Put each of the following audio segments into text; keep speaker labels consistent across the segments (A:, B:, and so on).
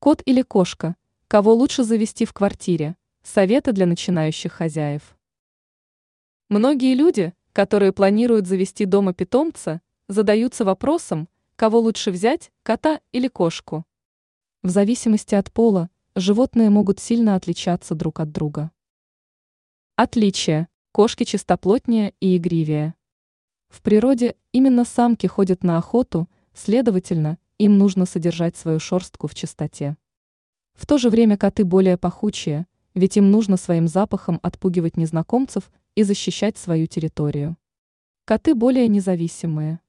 A: Кот или кошка? Кого лучше завести в квартире? Советы для начинающих хозяев. Многие люди, которые планируют завести дома питомца, задаются вопросом, кого лучше взять, кота или кошку. В зависимости от пола, животные могут сильно отличаться друг от друга. Отличия. Кошки чистоплотнее и игривее. В природе именно самки ходят на охоту, следовательно, им нужно содержать свою шерстку в чистоте. В то же время коты более пахучие, ведь им нужно своим запахом отпугивать незнакомцев и защищать свою территорию. Коты более независимые.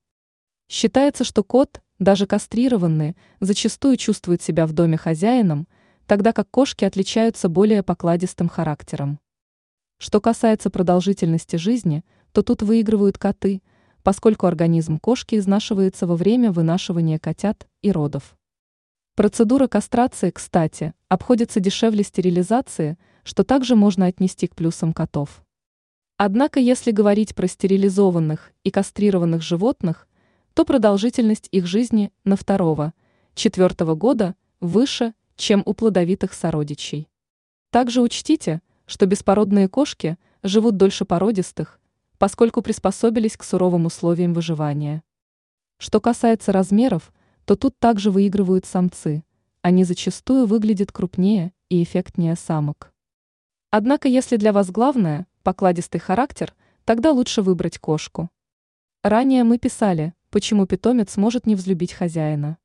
A: Считается, что кот, даже кастрированный, зачастую чувствует себя в доме хозяином, тогда как кошки отличаются более покладистым характером. Что касается продолжительности жизни, то тут выигрывают коты, поскольку организм кошки изнашивается во время вынашивания котят и родов. Процедура кастрации, кстати, обходится дешевле стерилизации, что также можно отнести к плюсам котов. Однако, если говорить про стерилизованных и кастрированных животных, то продолжительность их жизни на второго, четвертого года выше, чем у плодовитых сородичей. Также учтите, что беспородные кошки живут дольше породистых, поскольку приспособились к суровым условиям выживания. Что касается размеров, то тут также выигрывают самцы. Они зачастую выглядят крупнее и эффектнее самок. Однако, если для вас главное – покладистый характер, тогда лучше выбрать кошку. Ранее мы писали, почему питомец может не взлюбить хозяина.